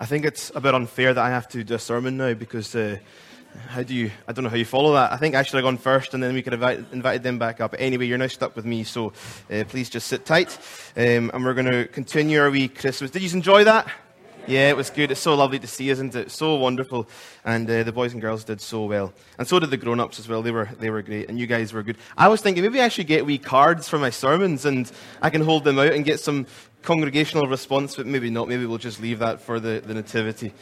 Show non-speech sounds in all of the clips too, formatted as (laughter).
I think it's a bit unfair that I have to do a sermon now because uh, how do you, I don't know how you follow that. I think I should have gone first and then we could have invite, invited them back up. Anyway, you're now stuck with me, so uh, please just sit tight. Um, and we're going to continue our wee Christmas. Did you enjoy that? Yeah, it was good. It's so lovely to see, isn't it? So wonderful. And uh, the boys and girls did so well. And so did the grown ups as well. They were, they were great. And you guys were good. I was thinking maybe I should get wee cards for my sermons and I can hold them out and get some congregational response, but maybe not. Maybe we'll just leave that for the, the Nativity.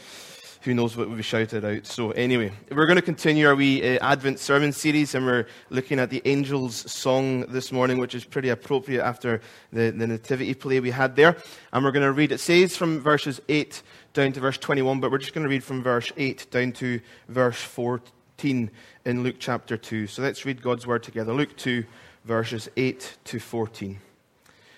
Who knows what will be shouted out. So, anyway, we're going to continue our wee uh, Advent sermon series, and we're looking at the Angel's Song this morning, which is pretty appropriate after the, the Nativity play we had there. And we're going to read, it says from verses 8 down to verse 21, but we're just going to read from verse 8 down to verse 14 in Luke chapter 2. So, let's read God's word together. Luke 2, verses 8 to 14.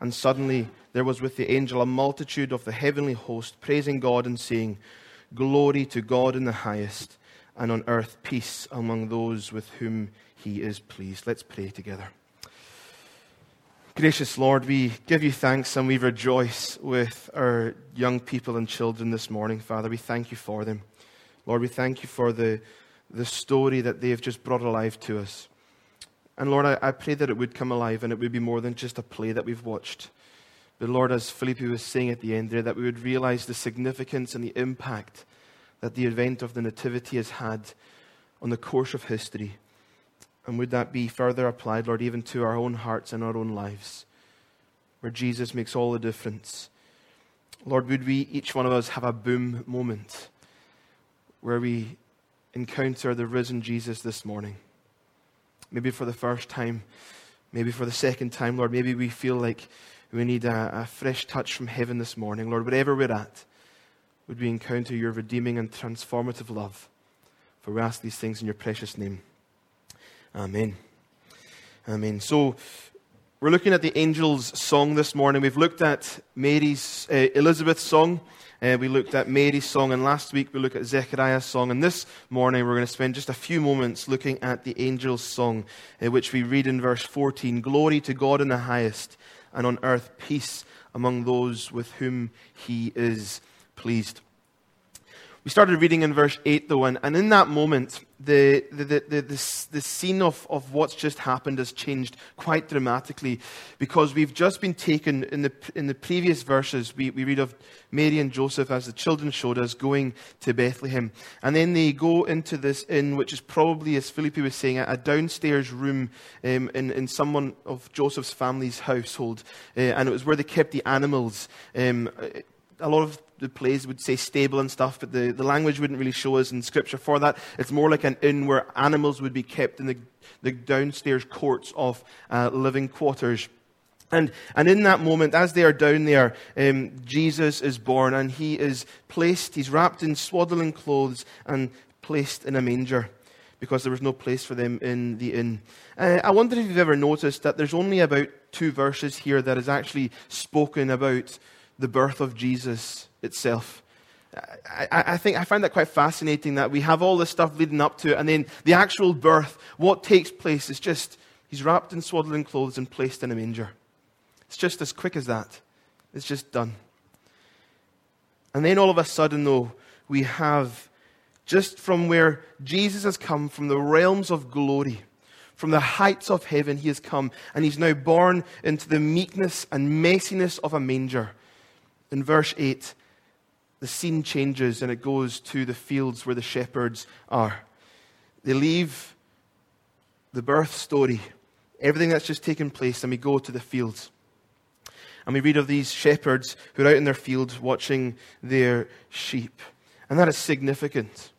And suddenly there was with the angel a multitude of the heavenly host, praising God and saying, Glory to God in the highest, and on earth peace among those with whom he is pleased. Let's pray together. Gracious Lord, we give you thanks and we rejoice with our young people and children this morning, Father. We thank you for them. Lord, we thank you for the, the story that they have just brought alive to us. And Lord, I, I pray that it would come alive and it would be more than just a play that we've watched. But Lord, as Philippi was saying at the end there, that we would realize the significance and the impact that the event of the Nativity has had on the course of history. And would that be further applied, Lord, even to our own hearts and our own lives, where Jesus makes all the difference. Lord, would we, each one of us, have a boom moment where we encounter the risen Jesus this morning? Maybe for the first time, maybe for the second time, Lord, maybe we feel like we need a, a fresh touch from heaven this morning. Lord, wherever we're at, would we encounter your redeeming and transformative love? For we ask these things in your precious name. Amen. Amen. So, we're looking at the angel's song this morning. We've looked at Mary's, uh, Elizabeth's song. Uh, we looked at Mary's song, and last week we looked at Zechariah's song. And this morning we're going to spend just a few moments looking at the angel's song, uh, which we read in verse 14 Glory to God in the highest, and on earth peace among those with whom he is pleased. We started reading in verse 8, though, and, and in that moment, the, the, the, the, the, the scene of, of what's just happened has changed quite dramatically because we've just been taken, in the, in the previous verses, we, we read of Mary and Joseph, as the children showed us, going to Bethlehem. And then they go into this inn, which is probably, as Philippi was saying, a downstairs room um, in, in someone of Joseph's family's household. Uh, and it was where they kept the animals. Um, a lot of the plays would say stable and stuff, but the, the language wouldn't really show us in Scripture for that. It's more like an inn where animals would be kept in the, the downstairs courts of uh, living quarters. And, and in that moment, as they are down there, um, Jesus is born and he is placed, he's wrapped in swaddling clothes and placed in a manger because there was no place for them in the inn. Uh, I wonder if you've ever noticed that there's only about two verses here that is actually spoken about the birth of Jesus itself. I, I, think I find that quite fascinating that we have all this stuff leading up to it, and then the actual birth, what takes place, is just he's wrapped in swaddling clothes and placed in a manger. It's just as quick as that. It's just done. And then all of a sudden, though, we have just from where Jesus has come, from the realms of glory, from the heights of heaven, he has come, and he's now born into the meekness and messiness of a manger in verse 8, the scene changes and it goes to the fields where the shepherds are. They leave the birth story, everything that's just taken place, and we go to the fields. And we read of these shepherds who are out in their fields watching their sheep. And that is significant.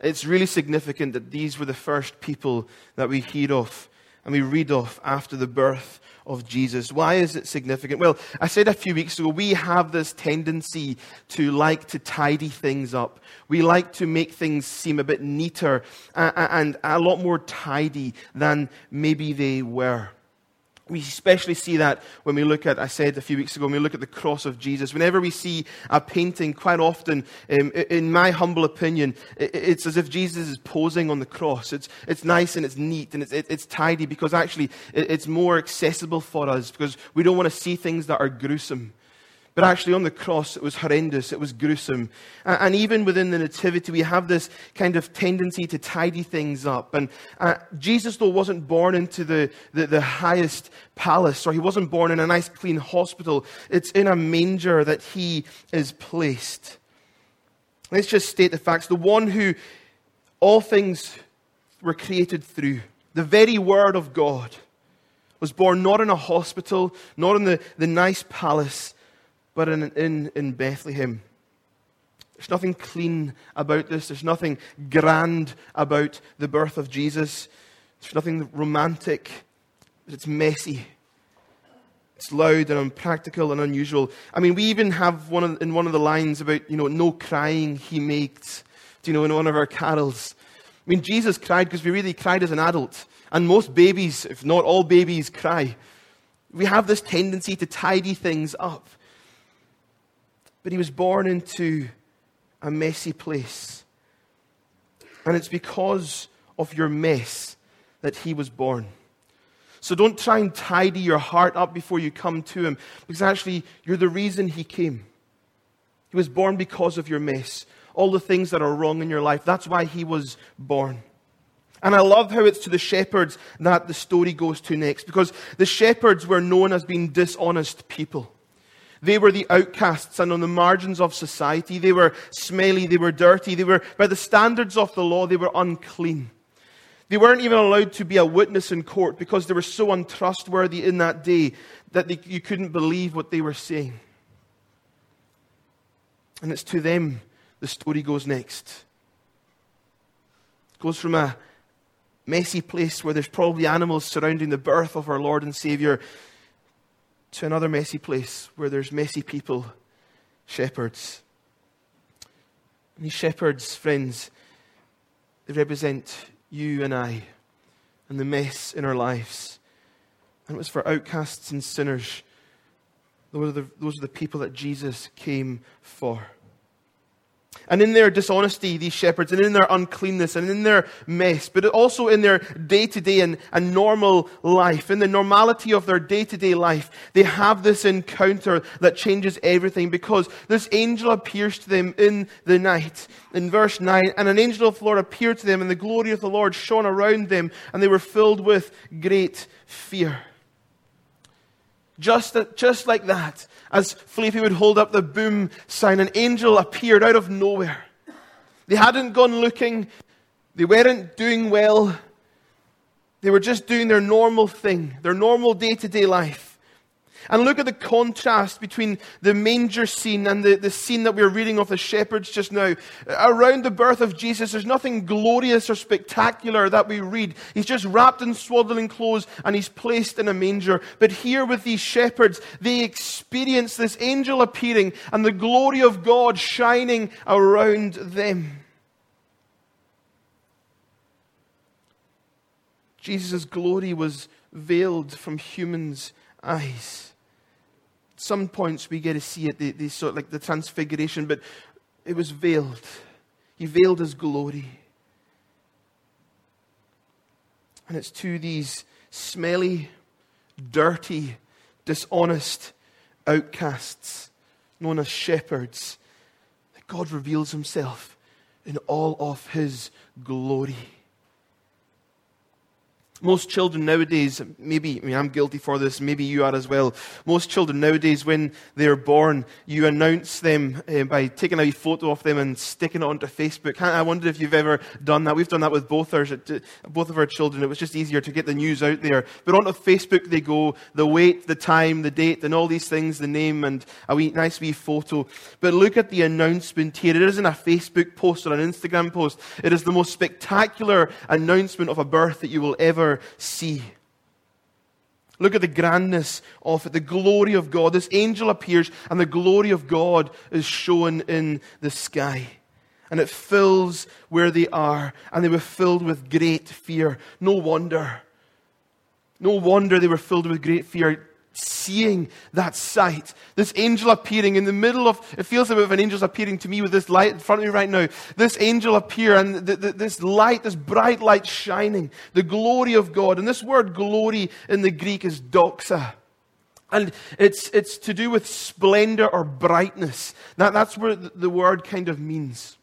It's really significant that these were the first people that we hear of and we read off after the birth of Jesus. Why is it significant? Well, I said a few weeks ago, we have this tendency to like to tidy things up. We like to make things seem a bit neater and a lot more tidy than maybe they were. We especially see that when we look at, I said a few weeks ago, when we look at the cross of Jesus. Whenever we see a painting, quite often, um, in my humble opinion, it's as if Jesus is posing on the cross. It's, it's nice and it's neat and it's, it's tidy because actually it's more accessible for us because we don't want to see things that are gruesome. But actually, on the cross, it was horrendous. It was gruesome. And even within the Nativity, we have this kind of tendency to tidy things up. And uh, Jesus, though, wasn't born into the, the, the, highest palace, or he wasn't born in a nice, clean hospital. It's in a manger that he is placed. Let's just state the facts. The one who all things were created through, the very Word of God, was born not in a hospital, not in the, the nice palace but in, in, in Bethlehem. There's nothing clean about this. There's nothing grand about the birth of Jesus. There's nothing romantic. It's messy. It's loud and unpractical and unusual. I mean, we even have one of, in one of the lines about, you know, no crying he makes, you know, in one of our carols. I mean, Jesus cried because we really cried as an adult. And most babies, if not all babies, cry. We have this tendency to tidy things up. But he was born into a messy place. And it's because of your mess that he was born. So don't try and tidy your heart up before you come to him, because actually, you're the reason he came. He was born because of your mess, all the things that are wrong in your life. That's why he was born. And I love how it's to the shepherds that the story goes to next, because the shepherds were known as being dishonest people. They were the outcasts and on the margins of society. They were smelly, they were dirty, they were, by the standards of the law, they were unclean. They weren't even allowed to be a witness in court because they were so untrustworthy in that day that they, you couldn't believe what they were saying. And it's to them the story goes next. It goes from a messy place where there's probably animals surrounding the birth of our Lord and Savior to another messy place where there's messy people, shepherds. And these shepherds, friends, they represent you and I and the mess in our lives. And it was for outcasts and sinners. Those are the, those are the people that Jesus came for. And in their dishonesty, these shepherds, and in their uncleanness, and in their mess, but also in their day to day and normal life, in the normality of their day to day life, they have this encounter that changes everything because this angel appears to them in the night. In verse 9, and an angel of the Lord appeared to them, and the glory of the Lord shone around them, and they were filled with great fear. Just, just like that, as Felipe would hold up the boom sign, an angel appeared out of nowhere. They hadn't gone looking, they weren't doing well, they were just doing their normal thing, their normal day to day life. And look at the contrast between the manger scene and the, the scene that we are reading of the shepherds just now. Around the birth of Jesus, there's nothing glorious or spectacular that we read. He's just wrapped in swaddling clothes and he's placed in a manger. But here with these shepherds, they experience this angel appearing and the glory of God shining around them. Jesus' glory was veiled from humans' eyes some points we get to see it, the, the sort of like the transfiguration, but it was veiled. He veiled his glory. And it's to these smelly, dirty, dishonest outcasts known as shepherds that God reveals himself in all of his glory. Most children nowadays, maybe, I mean, I'm guilty for this, maybe you are as well. Most children nowadays, when they're born, you announce them uh, by taking a photo of them and sticking it onto Facebook. I wonder if you've ever done that. We've done that with both, our, both of our children. It was just easier to get the news out there. But onto Facebook they go, the weight, the time, the date, and all these things, the name, and a wee, nice wee photo. But look at the announcement here. It isn't a Facebook post or an Instagram post. It is the most spectacular announcement of a birth that you will ever see. Look at the grandness of it, the glory of God. This angel appears, and the glory of God is shown in the sky. And it fills where they are, and they were filled with great fear. No wonder. No wonder they were filled with great fear seeing that sight. This angel appearing in the middle of, it feels like an angel's appearing to me with this light in front of me right now. This angel appear and th- th- this light, this bright light shining, the glory of God. And this word glory in the Greek is doxa. And it's, it's to do with splendor or brightness. That, that's where the word kind of means.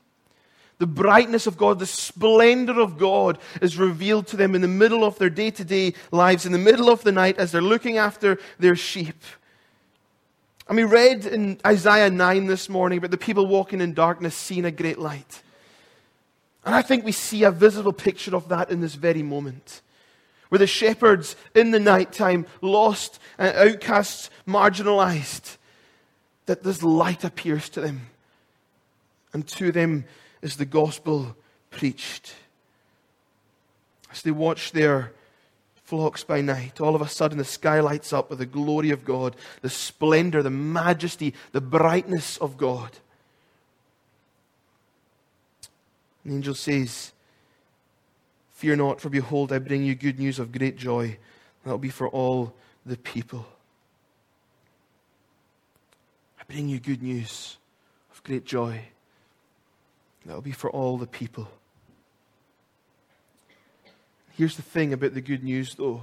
The brightness of God, the splendor of God is revealed to them in the middle of their day to day lives, in the middle of the night as they're looking after their sheep. And we read in Isaiah 9 this morning about the people walking in darkness seeing a great light. And I think we see a visible picture of that in this very moment. Where the shepherds in the nighttime, lost and outcasts, marginalized, that this light appears to them. And to them, is the gospel preached. As they watch their flocks by night, all of a sudden the sky lights up with the glory of God, the splendor, the majesty, the brightness of God. the angel says, Fear not, for behold, I bring you good news of great joy. That will be for all the people. I bring you good news of great joy. That will be for all the people. Here's the thing about the good news, though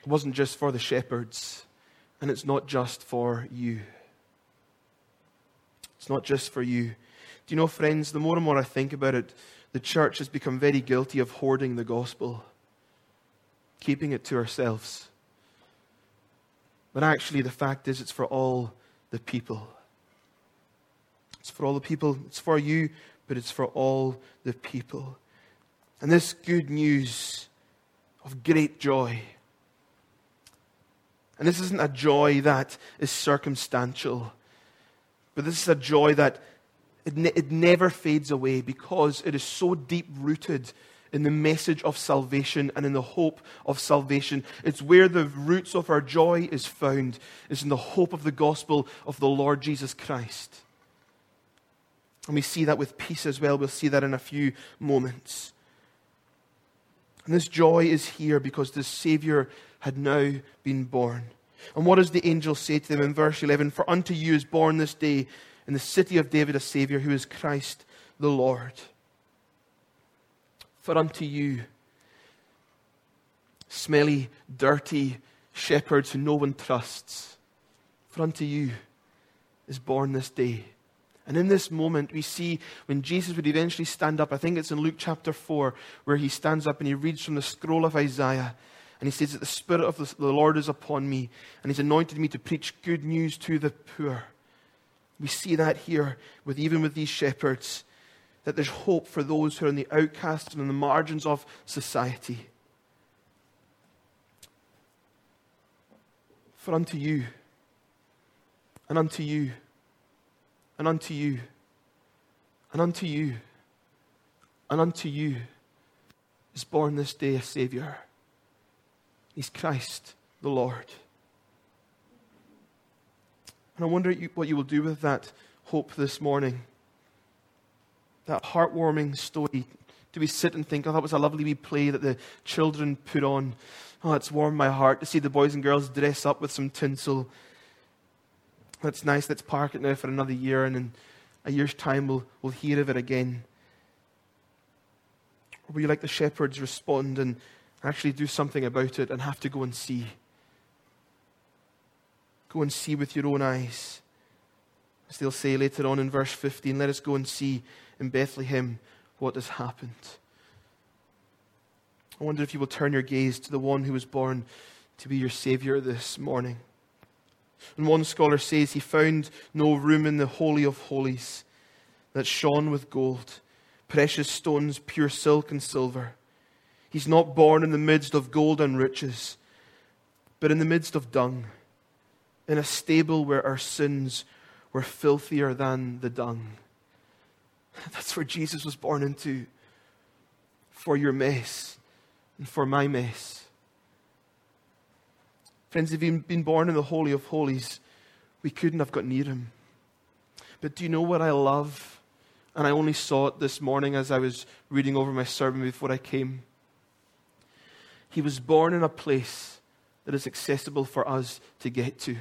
it wasn't just for the shepherds, and it's not just for you. It's not just for you. Do you know, friends, the more and more I think about it, the church has become very guilty of hoarding the gospel, keeping it to ourselves. But actually, the fact is, it's for all the people. It's for all the people. It's for you, but it's for all the people. And this good news of great joy. And this isn't a joy that is circumstantial, but this is a joy that it, ne- it never fades away because it is so deep rooted in the message of salvation and in the hope of salvation. It's where the roots of our joy is found, is in the hope of the gospel of the Lord Jesus Christ. And we see that with peace as well. We'll see that in a few moments. And this joy is here because the Savior had now been born. And what does the angel say to them in verse 11? For unto you is born this day in the city of David a Savior who is Christ the Lord. For unto you, smelly, dirty shepherds who no one trusts, for unto you is born this day and in this moment, we see when Jesus would eventually stand up, I think it's in Luke chapter 4, where he stands up and he reads from the scroll of Isaiah. And he says that the Spirit of the Lord is upon me, and he's anointed me to preach good news to the poor. We see that here, with even with these shepherds, that there's hope for those who are in the outcasts and in the margins of society. For unto you, and unto you, and unto you, and unto you, and unto you is born this day a Savior. He's Christ the Lord. And I wonder what you will do with that hope this morning. That heartwarming story. Do we sit and think, oh, that was a lovely wee play that the children put on? Oh, it's warmed my heart to see the boys and girls dress up with some tinsel that's nice. Let's park it now for another year, and in a year's time, we'll, we'll hear of it again. Or will you, like the shepherds, respond and actually do something about it and have to go and see? Go and see with your own eyes. As they'll say later on in verse 15, let us go and see in Bethlehem what has happened. I wonder if you will turn your gaze to the one who was born to be your Savior this morning. And one scholar says he found no room in the Holy of Holies that shone with gold, precious stones, pure silk and silver. He's not born in the midst of gold and riches, but in the midst of dung, in a stable where our sins were filthier than the dung. (laughs) That's where Jesus was born into for your mess and for my mess. Friends, if he'd been born in the Holy of Holies, we couldn't have got near him. But do you know what I love? And I only saw it this morning as I was reading over my sermon before I came. He was born in a place that is accessible for us to get to.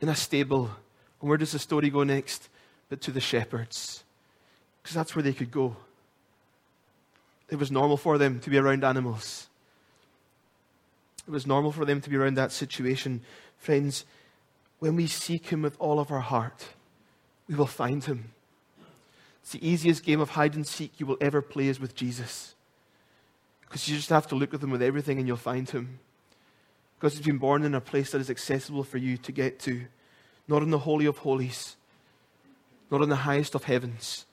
In a stable. And where does the story go next? But to the shepherds. Because that's where they could go. It was normal for them to be around animals. It was normal for them to be around that situation. Friends, when we seek Him with all of our heart, we will find Him. It's the easiest game of hide and seek you will ever play is with Jesus. Because you just have to look at Him with everything and you'll find Him. Because He's been born in a place that is accessible for you to get to. Not in the Holy of Holies, not in the highest of heavens,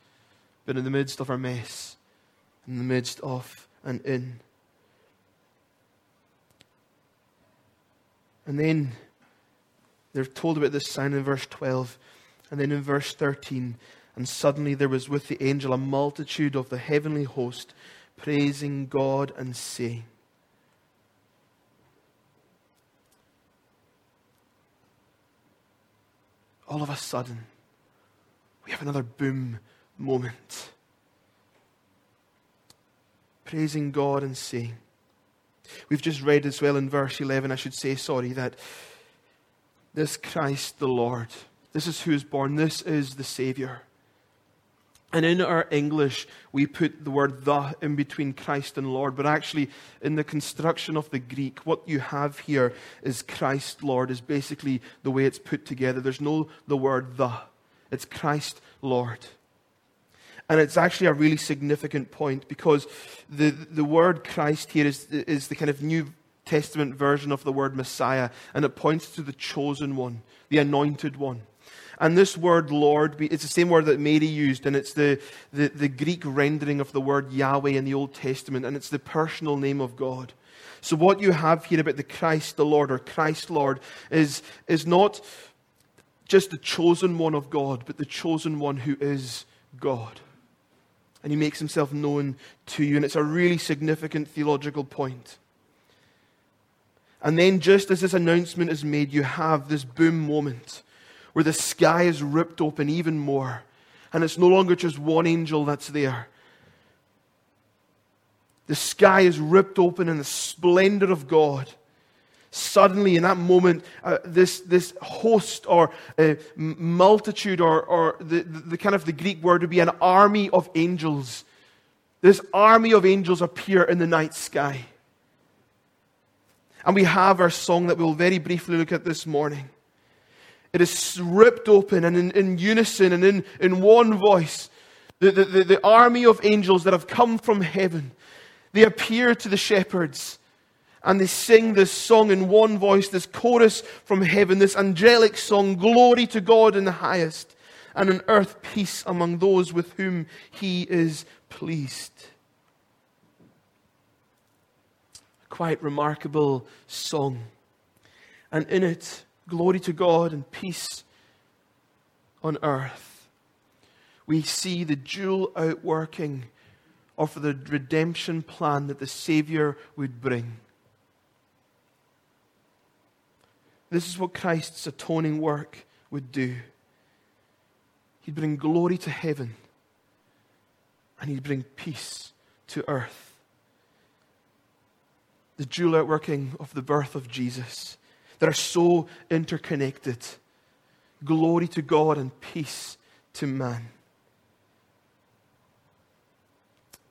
but in the midst of our mess, in the midst of an inn. And then they're told about this sign in verse 12. And then in verse 13, and suddenly there was with the angel a multitude of the heavenly host praising God and saying, All of a sudden, we have another boom moment. Praising God and saying, We've just read as well in verse 11, I should say, sorry, that this Christ the Lord, this is who is born, this is the Savior. And in our English, we put the word the in between Christ and Lord, but actually, in the construction of the Greek, what you have here is Christ Lord, is basically the way it's put together. There's no the word the, it's Christ Lord. And it's actually a really significant point because the, the word Christ here is, is the kind of New Testament version of the word Messiah, and it points to the chosen one, the anointed one. And this word Lord, it's the same word that Mary used, and it's the, the, the, Greek rendering of the word Yahweh in the Old Testament, and it's the personal name of God. So, what you have here about the Christ the Lord, or Christ Lord, is, is not just the chosen one of God, but the chosen one who is God and he makes himself known to you. And it's a really significant theological point. And then, just as this announcement is made, you have this boom moment where the sky is ripped open even more. And it's no longer just one angel that's there. The sky is ripped open in the splendor of God suddenly in that moment, uh, this, this host or uh, multitude or, or the, the, the kind of the Greek word would be an army of angels. This army of angels appear in the night sky. And we have our song that we'll very briefly look at this morning. It is ripped open and in, in unison and in, in one voice. The, the, the, the army of angels that have come from heaven, they appear to the shepherds and they sing this song in one voice, this chorus from heaven, this angelic song, Glory to God in the highest, and on earth peace among those with whom he is pleased. A quite remarkable song. And in it, glory to God and peace on earth. We see the dual outworking of the redemption plan that the Savior would bring. This is what Christ's atoning work would do. He'd bring glory to heaven and he'd bring peace to earth. The dual outworking of the birth of Jesus that are so interconnected. Glory to God and peace to man.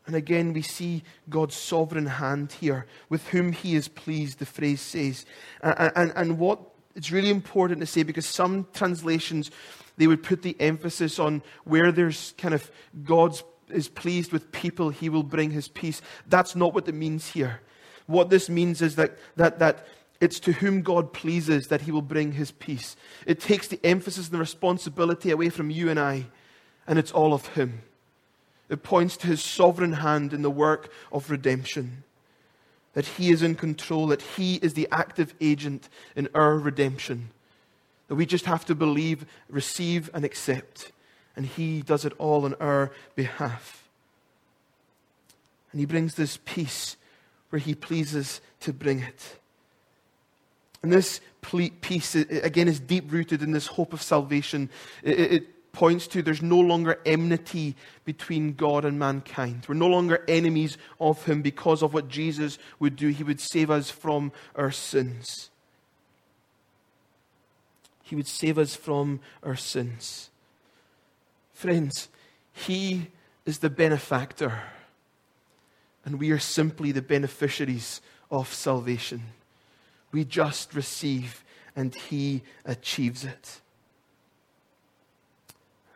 And again, we see God's sovereign hand here, with whom he is pleased, the phrase says. And, and, and what it's really important to say, because some translations, they would put the emphasis on where there's kind of God's is pleased with people, he will bring his peace. That's not what it means here. What this means is that, that, that it's to whom God pleases that he will bring his peace. It takes the emphasis and the responsibility away from you and I, and it's all of him. It points to his sovereign hand in the work of redemption. That he is in control, that he is the active agent in our redemption. That we just have to believe, receive, and accept. And he does it all on our behalf. And he brings this peace where he pleases to bring it. And this peace, again, is deep rooted in this hope of salvation. It, it points to there's no longer enmity between God and mankind. We're no longer enemies of Him because of what Jesus would do. He would save us from our sins. He would save us from our sins. Friends, He is the benefactor, and we are simply the beneficiaries of salvation. We just receive, and He achieves it.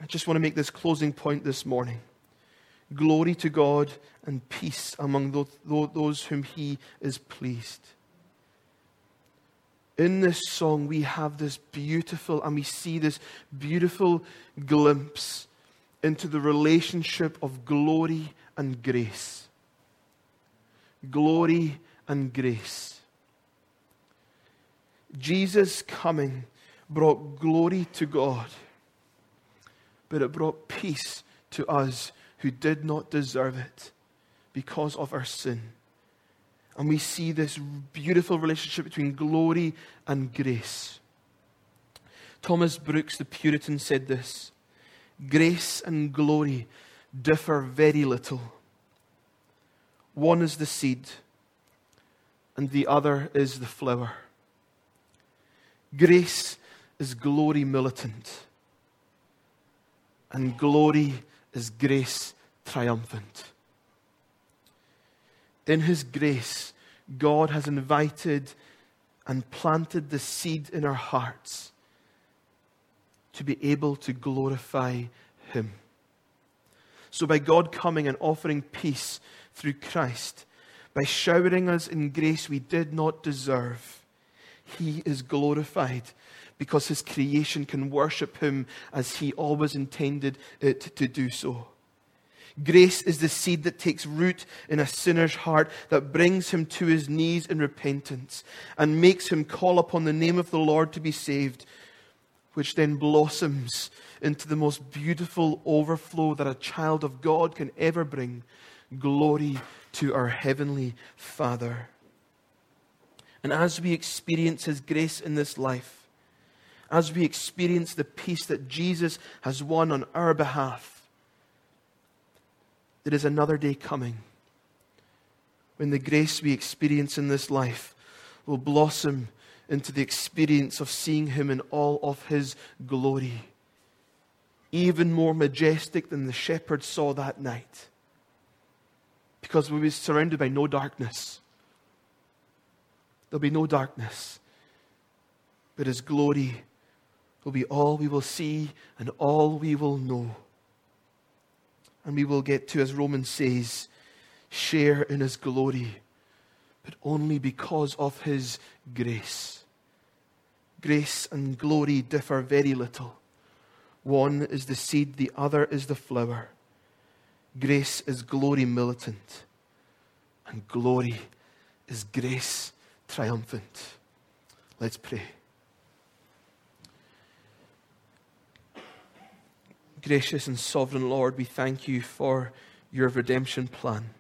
I just want to make this closing point this morning. Glory to God and peace among those whom He is pleased. In this song, we have this beautiful, and we see this beautiful glimpse into the relationship of glory and grace. Glory and grace. Jesus coming brought glory to God, but it brought peace to us who did not deserve it because of our sin. And we see this beautiful relationship between glory and grace. Thomas Brooks, the Puritan, said this Grace and glory differ very little. One is the seed, and the other is the flower. Grace is glory militant, and glory is grace triumphant. In His grace, God has invited and planted the seed in our hearts to be able to glorify Him. So, by God coming and offering peace through Christ, by showering us in grace we did not deserve, he is glorified because his creation can worship him as he always intended it to do so. Grace is the seed that takes root in a sinner's heart, that brings him to his knees in repentance and makes him call upon the name of the Lord to be saved, which then blossoms into the most beautiful overflow that a child of God can ever bring. Glory to our Heavenly Father. And as we experience His grace in this life, as we experience the peace that Jesus has won on our behalf, there is another day coming when the grace we experience in this life will blossom into the experience of seeing Him in all of His glory, even more majestic than the shepherd saw that night. Because we will be surrounded by no darkness There'll be no darkness, but His glory will be all we will see and all we will know. And we will get to, as Romans says, share in His glory, but only because of His grace. Grace and glory differ very little. One is the seed, the other is the flower. Grace is glory militant, and glory is grace triumphant. Let's pray. Gracious and sovereign Lord, we thank you for your redemption plan.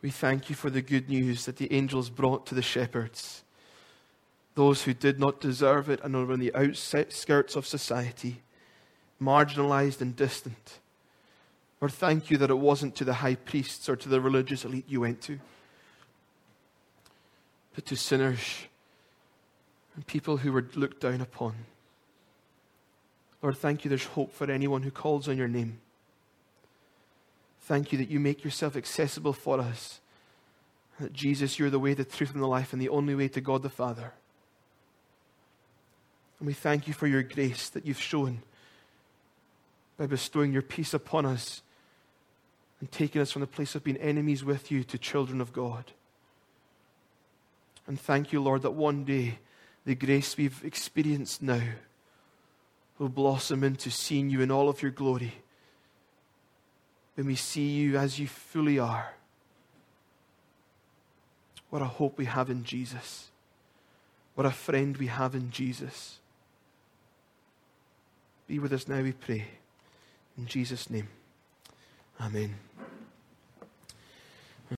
We thank you for the good news that the angels brought to the shepherds, those who did not deserve it and are on the outskirts of society, marginalized and distant. Or thank you that it wasn't to the high priests or to the religious elite you went to but to sinners and people who were looked down upon. Lord, thank you there's hope for anyone who calls on your name. Thank you that you make yourself accessible for us. That Jesus, you're the way, the truth, and the life, and the only way to God the Father. And we thank you for your grace that you've shown by bestowing your peace upon us and taking us from the place of being enemies with you to children of God. And thank you, Lord, that one day the grace we've experienced now will blossom into seeing you in all of your glory. When we see you as you fully are. What a hope we have in Jesus. What a friend we have in Jesus. Be with us now, we pray. In Jesus' name. Amen.